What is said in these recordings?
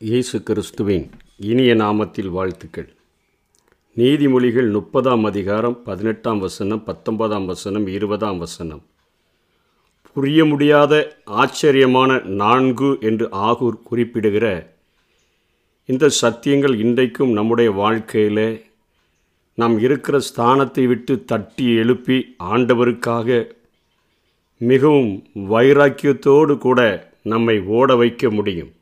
இயேசு கிறிஸ்துவின் இனிய நாமத்தில் வாழ்த்துக்கள். நீதிமொழிகள் முப்பதாம் அதிகாரம் பதினெட்டாம் வசனம் பத்தொன்பதாம் வசனம் இருபதாம் வசனம். புரிய முடியாத ஆச்சரியமான நான்கு என்று ஆகூர் குறிப்பிடுகிற இந்த சத்தியங்கள் இன்றைக்கும் நம்முடைய வாழ்க்கையில் நாம் இருக்கிற ஸ்தானத்தை விட்டு தட்டி எழுப்பி ஆண்டவருக்காக மிகவும் வைராக்கியத்தோடு கூட நம்மை ஓட வைக்க முடியும்.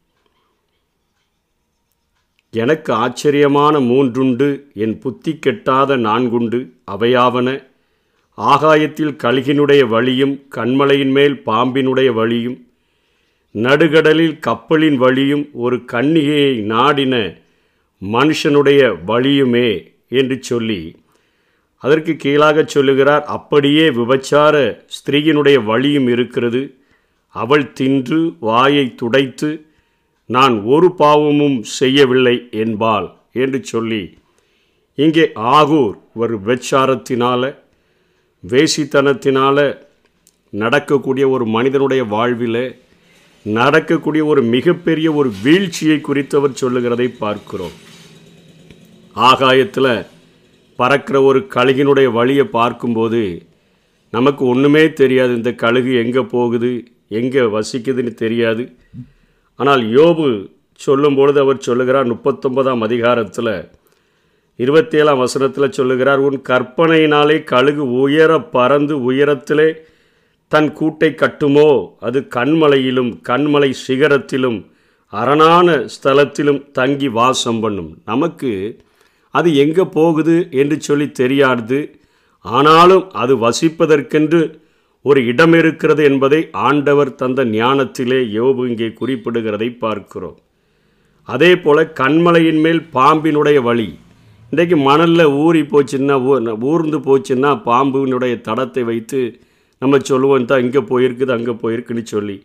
எனக்கு ஆச்சரியமான மூன்றுண்டு என் புத்தி கெட்டாத நான்குண்டு அவையாவன. ஆகாயத்தில் கழுகினுடைய வழியும் கண்மலையின் மேல் பாம்பினுடைய வழியும் நடுகடலில் கப்பலின் வழியும் ஒரு கன்னிகையை நாடின மனுஷனுடைய வழியுமே என்று சொல்லி அதற்கு கீழாக சொல்லுகிறார் அப்படியே விபச்சார ஸ்திரீயினுடைய வழியும் இருக்கிறது. அவள் தின்று வாயை துடைத்து நான் ஒரு பாவமும் செய்யவில்லை என்பாள் என்று சொல்லி இங்கே ஆகூர் ஒரு வெச்சாரத்தினால வேசித்தனத்தினால நடக்கக்கூடிய ஒரு மனிதனுடைய வாழ்வில் நடக்கக்கூடிய ஒரு மிகப்பெரிய ஒரு வீழ்ச்சியை குறித்தவர் சொல்லுகிறதை பார்க்கிறோம். ஆகாயத்தில் பறக்கிற ஒரு கழுகினுடைய வழியை பார்க்கும்போது நமக்கு ஒன்றுமே தெரியாது. இந்த கழுகு எங்கே போகுது? எங்கே வசிக்குதுன்னு தெரியாது. ஆனால் யோபு சொல்லும்பொழுது அவர் சொல்லுகிறார் முப்பத்தொன்பதாம் அதிகாரத்தில் இருபத்தேழாம் வசனத்தில் சொல்லுகிறார் உன் கற்பனையினாலே கழுகு உயர பறந்து உயரத்திலே தன் கூட்டை கட்டுமோ? அது கண்மலையிலும் கண்மலை சிகரத்திலும் அரணான ஸ்தலத்திலும் தங்கி வாசம் பண்ணும். நமக்கு அது எங்கே போகுது என்று சொல்லி தெரியாது ஆனாலும் அது வசிப்பதற்கென்று ஒரு இடம் இருக்கிறது என்பதை ஆண்டவர் தந்த ஞானத்திலே யோபு இங்கே குறிப்பிடுகிறதை பார்க்கிறோம். அதே போல் கண்மலையின் மேல் பாம்பினுடைய வழி. இன்றைக்கு மணலில் ஊறி போச்சுன்னா ஊர்ந்து போச்சுன்னா பாம்பினுடைய தடத்தை வைத்து நம்ம சொல்லுவோம் தான் இங்கே போயிருக்குது அங்கே போயிருக்குன்னு சொல்லி.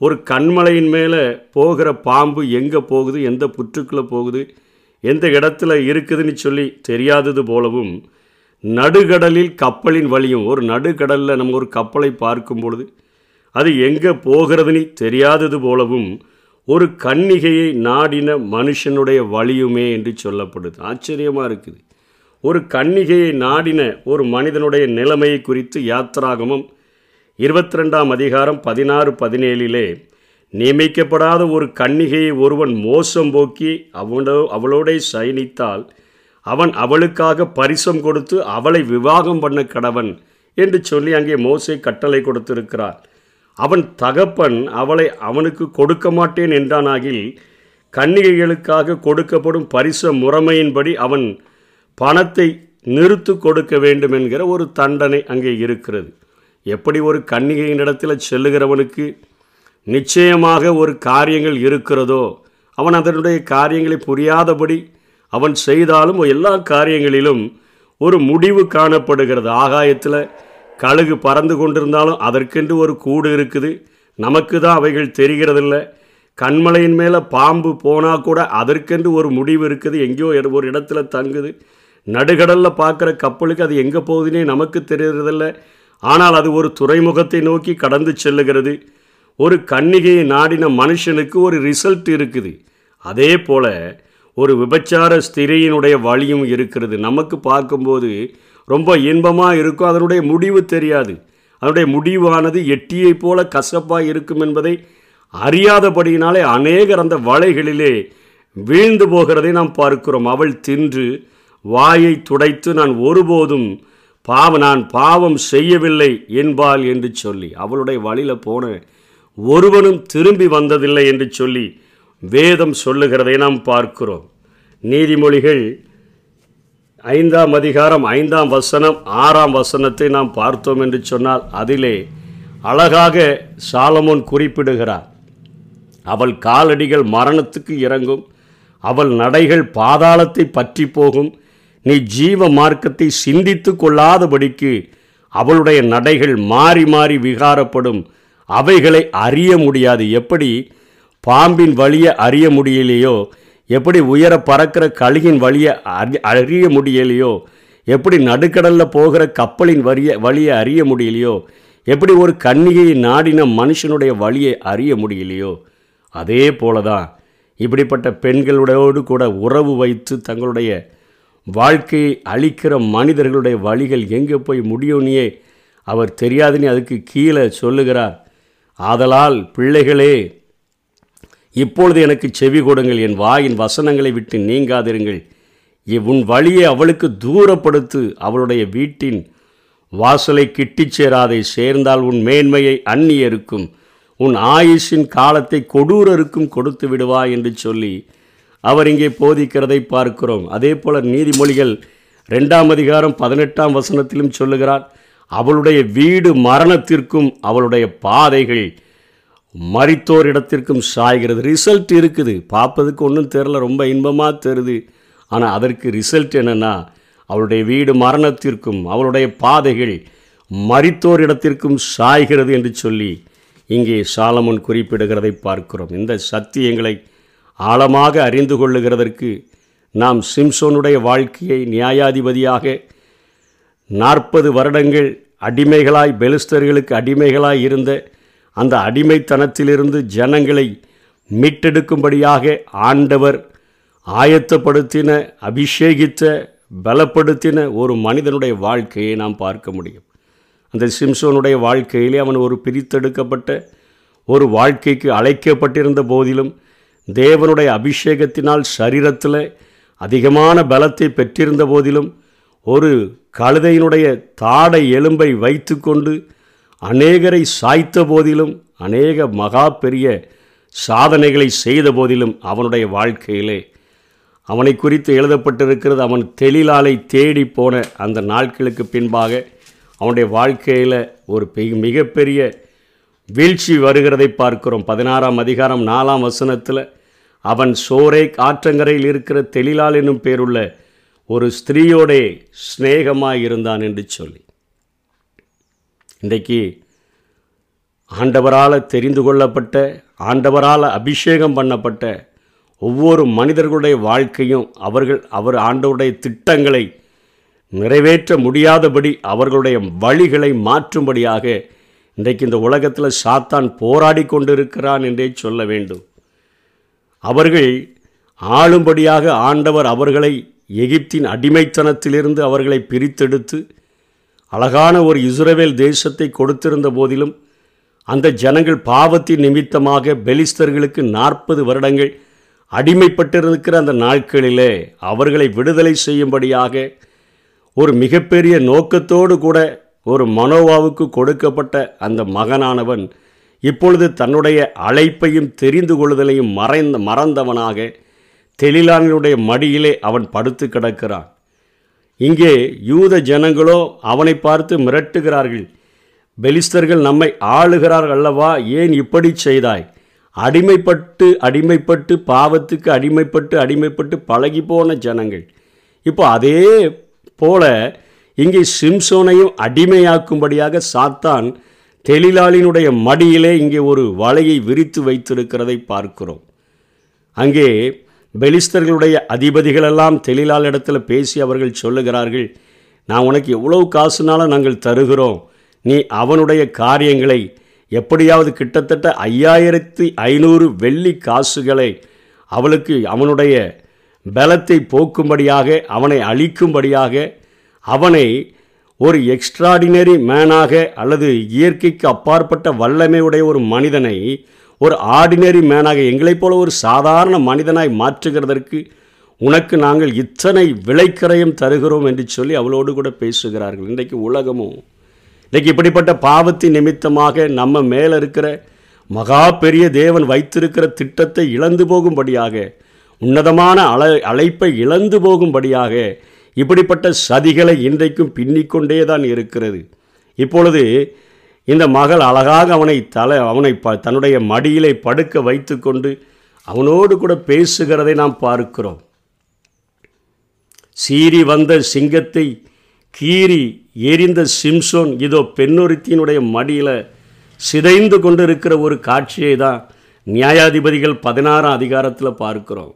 ஒரு கண்மலையின் மேலே போகிற பாம்பு எங்கே போகுது எந்த புற்றுக்குள்ளே போகுது எந்த இடத்துல இருக்குதுன்னு சொல்லி தெரியாதது போலவும் நடுகடலில் கப்பலின் வழியும். ஒரு நடுக்கடலில் நம்ம ஒரு கப்பலை பார்க்கும் பொழுது அது எங்கே போகிறதுன்னு தெரியாதது போலவும் ஒரு கன்னிகையை நாடின மனுஷனுடைய வழியுமே என்று சொல்லப்படுது. ஆச்சரியமாக இருக்குது. ஒரு கன்னிகையை நாடின ஒரு மனிதனுடைய நிலைமையை குறித்து யாத்திராகமும் இருபத்தி ரெண்டாம் அதிகாரம் பதினாறு பதினேழிலே நியமிக்கப்படாத ஒரு கன்னிகையை ஒருவன் மோசம் போக்கி அவனோ அவளோட சயனித்தால் அவன் அவளுக்காக பரிசம் கொடுத்து அவளை விவாகம் பண்ண கடவன் என்று சொல்லி அங்கே மோசை கட்டளை கொடுத்திருக்கிறார். அவன் தகப்பன் அவளை அவனுக்கு கொடுக்க மாட்டேன் என்றானாகில் கன்னிகைகளுக்காக கொடுக்கப்படும் பரிச முறைமையின்படி அவன் பணத்தை நிறுத்து கொடுக்க வேண்டும் என்கிற ஒரு தண்டனை அங்கே இருக்கிறது. எப்படி ஒரு கன்னிகையினிடத்தில் செல்லுகிறவனுக்கு நிச்சயமாக ஒரு காரியங்கள் இருக்கிறதோ அவன் அதனுடைய காரியங்களை புரியாதபடி அவன் செய்தாலும் எல்லா காரியங்களிலும் ஒரு முடிவு காணப்படுகிறது. ஆகாயத்தில் கழுகு பறந்து கொண்டிருந்தாலும் அதற்கென்று ஒரு கூடு இருக்குது. நமக்கு தான் அவைகள் தெரிகிறதில்ல. கண்மலையின் மேலே பாம்பு போனால் கூட அதற்கென்று ஒரு முடிவு இருக்குது. எங்கேயோ ஒரு இடத்துல தங்குது. நடுகடலில் பார்க்குற கப்பலுக்கு அது எங்கே போகுதுன்னே நமக்கு தெரிகிறதில்ல. ஆனால் அது ஒரு துறைமுகத்தை நோக்கி கடந்து செல்லுகிறது. ஒரு கன்னிகையை நாடின மனுஷனுக்கு ஒரு ரிசல்ட் இருக்குது. அதே போல் ஒரு விபச்சார ஸ்திரையினுடைய வழியும் இருக்கிறது. நமக்கு பார்க்கும்போது ரொம்ப இன்பமாக இருக்கும். அதனுடைய முடிவு தெரியாது. அதனுடைய முடிவானது எட்டியை போல கசப்பாக இருக்கும் என்பதை அறியாதபடியினாலே அநேகர் அந்த வலைகளிலே வீழ்ந்து போகிறதை நாம் பார்க்கிறோம். அவள் தின்று வாயை துடைத்து நான் ஒருபோதும் பாவம் நான் பாவம் செய்யவில்லை என்பாள் என்று சொல்லி அவளுடைய வழியில் போன ஒருவனும் திரும்பி வந்ததில்லை என்று சொல்லி வேதம் சொல்லுகிறதை நாம் பார்க்கிறோம். நீதிமொழிகள் ஐந்தாம் அதிகாரம் ஐந்தாம் வசனம் ஆறாம் வசனத்தை நாம் பார்த்தோம் என்று சொன்னால் அதிலே அழகாக சாலமோன் குறிப்பிடுகிறார். அவள் காலடிகள் மரணத்துக்கு இறங்கும் அவள் நடைகள் பாதாளத்தை பற்றி போகும் நீ ஜீவ மார்க்கத்தை சிந்தித்து கொள்ளாதபடிக்கு அவளுடைய நடைகள் மாறி மாறி விகாரப்படும் அவைகளை அறிய முடியாது. எப்படி? பாம்பின் வழியை அறிய முடியலையோ? எப்படி உயர பறக்கிற கழுகின் வழியை அறி அறிய முடியலையோ? எப்படி நடுக்கடலில் போகிற கப்பலின் வரிய வழியை அறிய முடியலையோ? எப்படி ஒரு கன்னிகையை நாடின மனுஷனுடைய வழியை அறிய முடியலையோ? அதே போல தான் இப்படிப்பட்ட பெண்களோடு கூட உறவு வைத்து தங்களுடைய வாழ்க்கையை அழிக்கிற மனிதர்களுடைய வழிகள் எங்கே போய் முடியும்னியே அவர் தெரியாதுன்னு அதுக்கு கீழே சொல்லுகிறார். ஆதலால் பிள்ளைகளே இப்பொழுது எனக்கு செவி கொடுங்கள் என் வாயின் வசனங்களை விட்டு நீங்காதிருங்கள். உன் வழியை அவளுக்கு தூரப்படுத்து அவளுடைய வீட்டின் வாசலை கிட்டிச் சேராதே சேர்ந்தால் உன் மேன்மையை அந்நியருக்கும் உன் ஆயுஷின் காலத்தை கொடூரருக்கும் கொடுத்து விடுவா என்று சொல்லி அவர் இங்கே போதிக்கிறதை பார்க்கிறோம். அதே போல நீதிமொழிகள் ரெண்டாம் அதிகாரம் பதினெட்டாம் வசனத்திலும் சொல்லுகிறார் அவளுடைய வீடு மரணத்திற்கும் அவளுடைய பாதைகள் மறித்தோர் இடத்திற்கும் சாய்கிறது. ரிசல்ட் இருக்குது. பார்ப்பதுக்கு ஒன்றும் தெரில ரொம்ப இன்பமாக தெரியுது. ஆனால் அதற்கு ரிசல்ட் என்னென்னா அவளுடைய வீடு மரணத்திற்கும் அவளுடைய பாதைகள் மறித்தோர் இடத்திற்கும் சாய்கிறது என்று சொல்லி இங்கே சாலமன் குறிப்பிடுகிறதை பார்க்கிறோம். இந்த சத்தியங்களை ஆழமாக அறிந்து கொள்ளுகிறதற்கு நாம் சிம்சோனுடைய வாழ்க்கையை நியாயாதிபதியாக நாற்பது வருடங்கள் அடிமைகளாய் பெலிஸ்தர்களுக்கு அடிமைகளாய் இருந்த அந்த அடிமைத்தனத்திலிருந்து ஜனங்களை மீட்டெடுக்கும்படியாக ஆண்டவர் ஆயத்தப்படுத்தின அபிஷேகித்த பலப்படுத்தின ஒரு மனிதனுடைய வாழ்க்கையை நாம் பார்க்க முடியும். அந்த சிம்சோனுடைய வாழ்க்கையிலே அவன் ஒரு பிரித்தெடுக்கப்பட்ட ஒரு வாழ்க்கைக்கு அழைக்கப்பட்டிருந்த போதிலும் தேவனுடைய அபிஷேகத்தினால் சரீரத்தில் அதிகமான பலத்தை பெற்றிருந்த போதிலும் ஒரு கழுதையினுடைய தாடை எலும்பை வைத்துக்கொண்டு அநேகரை சாய்த்த போதிலும் அநேக மகா பெரிய சாதனைகளை செய்த போதிலும் அவனுடைய வாழ்க்கையிலே அவனை குறித்து எழுதப்பட்டிருக்கிறது அவன் தெளிலாலை தேடி போன அந்த நாட்களுக்கு பின்பாக அவனுடைய வாழ்க்கையில் ஒரு பெ- மிகப்பெரிய வீழ்ச்சி வருகிறதை பார்க்கிறோம். பதினாறாம் அதிகாரம் நாலாம் வசனத்தில் அவன் சோரே ஆற்றங்கரையில் இருக்கிற தெளிலால் என்னும் பேருள்ள ஒரு ஸ்திரீயோடே ஸ்நேகமாக இருந்தான் என்று சொல்லி. இன்றைக்கு ஆண்டவரால் தெரிந்து கொள்ளப்பட்ட ஆண்டவரால் அபிஷேகம் பண்ணப்பட்ட ஒவ்வொரு மனிதர்களுடைய வாழ்க்கையும் அவர்கள் அவர் ஆண்டவருடைய திட்டங்களை நிறைவேற்ற முடியாதபடி அவர்களுடைய வழிகளை மாற்றும்படியாக இன்றைக்கு இந்த உலகத்தில் சாத்தான் போராடி கொண்டிருக்கிறான் என்றே சொல்ல வேண்டும். அவர்கள் ஆளும்படியாக ஆண்டவர் அவர்களை எகிப்தின் அடிமைத்தனத்திலிருந்து அவர்களை பிரித்தெடுத்து அழகான ஒரு இஸ்ரவேல் தேசத்தை கொடுத்திருந்த போதிலும் அந்த ஜனங்கள் பாவத்தின் நிமித்தமாக பெலிஸ்தர்களுக்கு நாற்பது வருடங்கள் அடிமைப்பட்டிருக்கிற அந்த நாட்களிலே அவர்களை விடுதலை செய்யும்படியாக ஒரு மிகப்பெரிய நோக்கத்தோடு கூட ஒரு மனோவாவுக்கு கொடுக்கப்பட்ட அந்த மகனானவன் இப்பொழுது தன்னுடைய அழைப்பையும் தெரிந்து கொள்ளுதலையும் மறைந்த மறந்தவனாக தெளிலானுடைய மடியிலே அவன் படுத்து கிடக்கிறான். இங்கே யூத ஜனங்களோ அவனை பார்த்து மிரட்டுகிறார்கள். பெலிஸ்தர்கள் நம்மை ஆளுகிறார்கள் அல்லவா? ஏன் இப்படி செய்தாய்? அடிமைப்பட்டு அடிமைப்பட்டு பாவத்துக்கு அடிமைப்பட்டு அடிமைப்பட்டு பழகி போன ஜனங்கள். இப்போ அதே போல இங்கே சிம்சோனையும் அடிமையாக்கும்படியாக சாத்தான் தெளிலாளினுடைய மடியிலே இங்கே ஒரு வலையை விரித்து வைத்திருக்கிறதை பார்க்கிறோம். அங்கே பெலிஸ்தர்களுடைய அதிபதிகளெல்லாம் தெளிலால் இடத்துல பேசி அவர்கள் சொல்லுகிறார்கள் நான் உனக்கு எவ்வளவு காசுனாலும் நாங்கள் தருகிறோம். நீ அவனுடைய காரியங்களை எப்படியாவது கிட்டத்தட்ட ஐயாயிரத்தி ஐநூறு வெள்ளி காசுகளை அவளுக்கு அவனுடைய பலத்தை போக்கும்படியாக அவனை அழிக்கும்படியாக அவனை ஒரு எக்ஸ்ட்ராடினரி மேனாக அல்லது இயற்கைக்கு அப்பாற்பட்ட வல்லமையுடைய ஒரு மனிதனை ஒரு ஆர்டினரி மேனாக எங்களைப் போல ஒரு சாதாரண மனிதனாய் மாற்றுகிறதற்கு உனக்கு நாங்கள் இத்தனை விலைக்கரையும் தருகிறோம் என்று சொல்லி அவளோடு கூட பேசுகிறார்கள். இன்றைக்கு உலகமும் இன்றைக்கு இப்படிப்பட்ட பாவத்தின் நிமித்தமாக நம்ம மேலே இருக்கிற மகா பெரிய தேவன் வைத்திருக்கிற திட்டத்தை இழந்து போகும்படியாக உன்னதமான அழை அழைப்பை இழந்து போகும்படியாக இப்படிப்பட்ட சதிகளை இன்றைக்கும் பின்னிக்கொண்டே தான் இருக்கிறது. இப்பொழுது இந்த மகள் அழகாக அவனை தலை அவனை ப தன்னுடைய மடியிலே படுக்க வைத்துக்கொண்டு அவனோடு கூட பேசுகிறதை நாம் பார்க்கிறோம். சீறி வந்த சிங்கத்தை கீறி எரிந்த சிம்சோன் இதோ பெண்ணொருத்தியினுடைய மடியில் சிதைந்து கொண்டிருக்கிற ஒரு காட்சியை தான் நியாயாதிபதிகள் பதினாறாம் அதிகாரத்தில் பார்க்கிறோம்.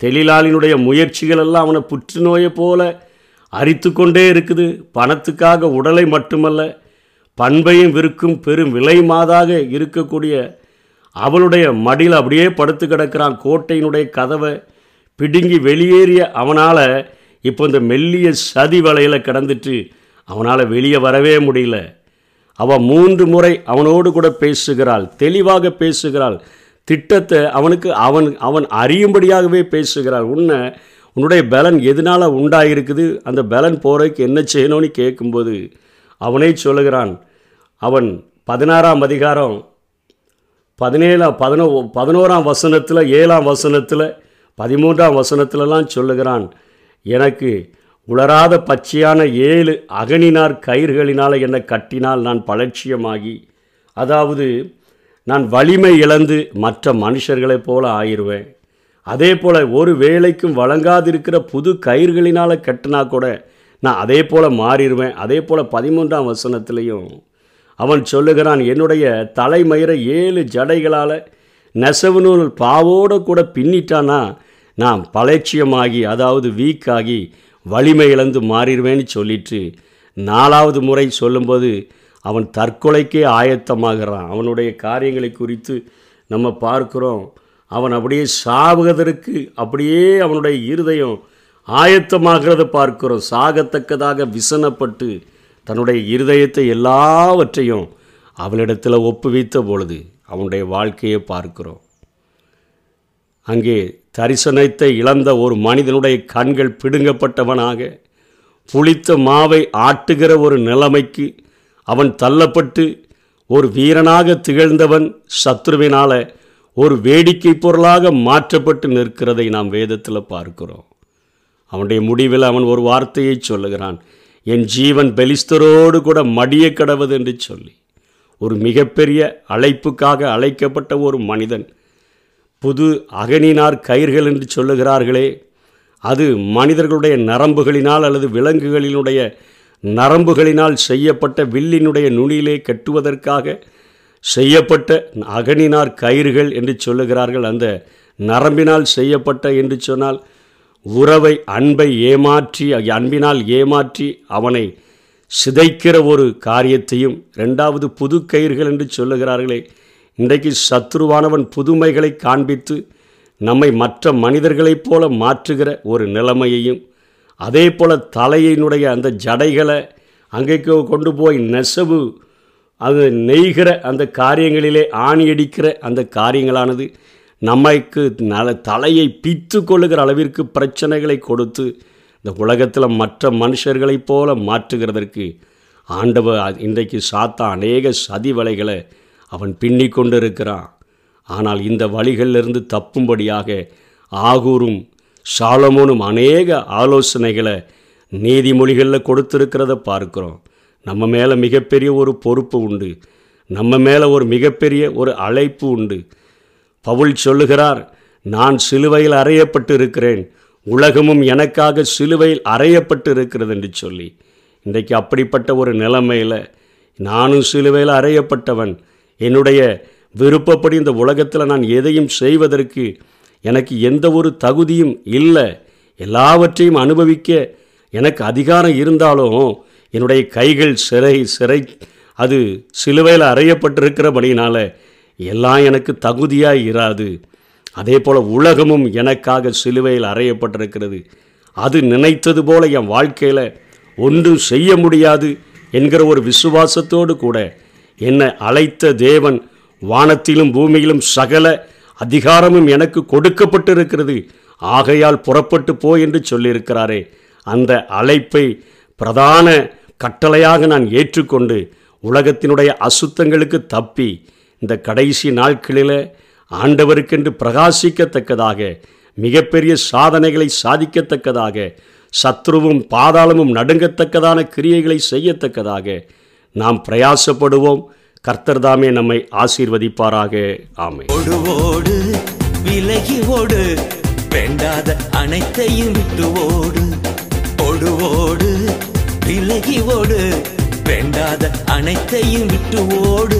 தெளிலாளினுடைய முயற்சிகள் எல்லாம் அவனை புற்றுநோயை போல அரித்து கொண்டே இருக்குது. பணத்துக்காக உடலை மட்டுமல்ல பண்பையும் விற்கும் பெரும் விலை மாதாக இருக்கக்கூடிய அவளுடைய மடியில் அப்படியே படுத்து கிடக்கிறான். கோட்டையினுடைய கதவை பிடுங்கி வெளியேறிய அவனால் இப்போ இந்த மெல்லிய சதி வலையில் கிடந்துட்டு அவனால் வெளியே வரவே முடியல. அவள் மூன்று முறை அவனோடு கூட பேசுகிறாள் தெளிவாக பேசுகிறாள். திட்டத்தை அவனுக்கு அவன் அவன் அறியும்படியாகவே பேசுகிறாள். உன்னை உன்னுடைய பலன் எதனால் உண்டாயிருக்குது? அந்த பலன் போகிறதுக்கு என்ன செய்யணும்னு கேட்கும்போது அவனே சொல்லுகிறான் அவன் பதினாறாம் அதிகாரம் பதினேழாம் பதினோ பதினோராம் வசனத்தில் ஏழாம் வசனத்தில் பதிமூன்றாம் வசனத்திலலாம் சொல்லுகிறான் எனக்கு உலராத பச்சையான ஏழு அகனினார் கயிறுகளினால் என்னை கட்டினால் நான் பலட்சியமாகி அதாவது நான் வலிமை இழந்து மற்ற மனுஷர்களைப் போல ஆயிடுவேன் அதே போல் ஒரு வேலைக்கும் வழங்காதிருக்கிற புது கயிறுகளினால் கட்டினா கூட நான் அதே போல் மாறிடுவேன். அதே போல் பதிமூன்றாம் வசனத்துலேயும் அவன் சொல்லுகிறான் என்னுடைய தலைமயிரை ஏழு ஜடைகளால் நெசவு நூல் பாவோடு கூட பின்னிட்டானா? நான் பலட்சியமாகி அதாவது வீக்காகி வலிமை இழந்து மாறிடுவேன்னு சொல்லிட்டு நாலாவது முறை சொல்லும்போது அவன் தற்கொலைக்கே ஆயத்தமாகிறான். அவனுடைய காரியங்களை குறித்து நம்ம பார்க்குறோம். அவன் அப்படியே சாவதற்கு அப்படியே அவனுடைய இருதயம் ஆயத்தமாகிறத பார்க்கிறோம். சாகத்தக்கதாக விசனப்பட்டு தன்னுடைய இருதயத்தை எல்லாவற்றையும் அவளிடத்தில் ஒப்புவித்த பொழுது அவனுடைய வாழ்க்கையை பார்க்கிறோம். அங்கே தரிசனத்தை இழந்த ஒரு மனிதனுடைய கண்கள் பிடுங்கப்பட்டவனாக புளித்த மாவை ஆட்டுகிற ஒரு நிலைமைக்கு அவன் தள்ளப்பட்டு ஒரு வீரனாக திகழ்ந்தவன் சத்ருவினால ஒரு வேடிக்கை பொருளாக மாற்றப்பட்டு நிற்கிறதை நாம் வேதத்தில் பார்க்கிறோம். அவனுடைய முடிவில் அவன் ஒரு வார்த்தையை சொல்லுகிறான். என் ஜீவன் பெலிஸ்தரோடு கூட மடிய கடவுது என்று சொல்லி ஒரு மிகப்பெரிய அழைப்புக்காக அழைக்கப்பட்ட ஒரு மனிதன் புது அகனினார் கயிர்கள் என்று சொல்லுகிறார்களே அது மனிதர்களுடைய நரம்புகளினால் அல்லது விலங்குகளினுடைய நரம்புகளினால் செய்யப்பட்ட வில்லினுடைய நுனியிலே கட்டுவதற்காக செய்யப்பட்ட அகனினார் கயிறுகள் என்று சொல்லுகிறார்கள். அந்த நரம்பினால் செய்யப்பட்ட என்று சொன்னால் உறவை அன்பை ஏமாற்றி அன்பினால் ஏமாற்றி அவனை சிதைக்கிற ஒரு காரியத்தையும் ரெண்டாவது புது கயிறுகள் என்று சொல்லுகிறார்களே இன்றைக்கு சத்ருவானவன் புதுமைகளை காண்பித்து நம்மை மற்ற மனிதர்களைப் போல மாற்றுகிற ஒரு நிலைமையையும் அதே போல் தலையினுடைய அந்த ஜடைகளை அங்கேக்கு கொண்டு போய் நெசவு அது நெய்கிற அந்த காரியங்களிலே ஆணியடிக்கிற அந்த காரியங்களானது நம்மைக்கு நல தலையை பித்து கொள்ளுகிற அளவிற்கு பிரச்சனைகளை கொடுத்து இந்த உலகத்தில் மற்ற மனுஷர்களைப் போல மாற்றுகிறதற்கு ஆண்டவர் இன்றைக்கு சாத்தா அநேக சதி வலைகளை அவன் பின்னி கொண்டு இருக்கிறான் ஆனால் இந்த வழிகளிலிருந்து தப்பும்படியாக ஆகூரும் சாலமோனும் அநேக ஆலோசனைகளை நீதிமொழிகளில் கொடுத்துருக்கிறத பார்க்குறோம். நம்ம மேலே மிகப்பெரிய ஒரு பொறுப்பு உண்டு. நம்ம மேலே ஒரு மிகப்பெரிய ஒரு அழைப்பு உண்டு. பவுல் சொல்லுகிறார் நான் சிலுவையில் அறையப்பட்டு இருக்கிறேன் உலகமும் எனக்காக சிலுவையில் அறையப்பட்டு இருக்கிறது என்று சொல்லி. இன்றைக்கு அப்படிப்பட்ட ஒரு நிலைமையில் நானும் சிலுவையில் அறையப்பட்டவன். என்னுடைய விருப்பப்படி இந்த உலகத்தில் நான் எதையும் செய்வதற்கு எனக்கு எந்த ஒரு தகுதியும் இல்லை. எல்லாவற்றையும் அனுபவிக்க எனக்கு அதிகாரம் இருந்தாலும் என்னுடைய கைகள் சிறை சிறை அது சிலுவையில் அறையப்பட்டிருக்கிறபடினால எல்லாம் எனக்கு தகுதியாக இராது. அதே போல் உலகமும் எனக்காக சிலுவையில் அறையப்பட்டிருக்கிறது. அது நினைத்தது போல என் வாழ்க்கையில் ஒன்றும் செய்ய முடியாது என்கிற ஒரு விசுவாசத்தோடு கூட என்னை அழைத்த தேவன் வானத்திலும் பூமியிலும் சகல அதிகாரமும் எனக்கு கொடுக்கப்பட்டிருக்கிறது. ஆகையால் புறப்பட்டு போ என்று சொல்லியிருக்கிறாரே. அந்த அழைப்பை பிரதான கட்டளையாக நான் ஏற்றுக்கொண்டு உலகத்தினுடைய அசுத்தங்களுக்கு தப்பி இந்த கடைசி நாட்களில் ஆண்டவருக்கென்று பிரகாசிக்கத்தக்கதாக மிகப்பெரிய சாதனைகளை சாதிக்கத்தக்கதாக சத்ருவும் பாதாளமும் நடுங்கத்தக்கதான கிரியைகளை செய்யத்தக்கதாக நாம் பிரயாசப்படுவோம். கர்த்தர் தாமே நம்மை ஆசீர்வதிப்பாராக. ஆமை ஓடு விலகி ஓடு வேண்டாத அனைத்தையும் விட்டு ஓடு. ஓடு ஓடு விலகி ஓடு வேண்டாத அனைத்தையும் விட்டு ஓடு.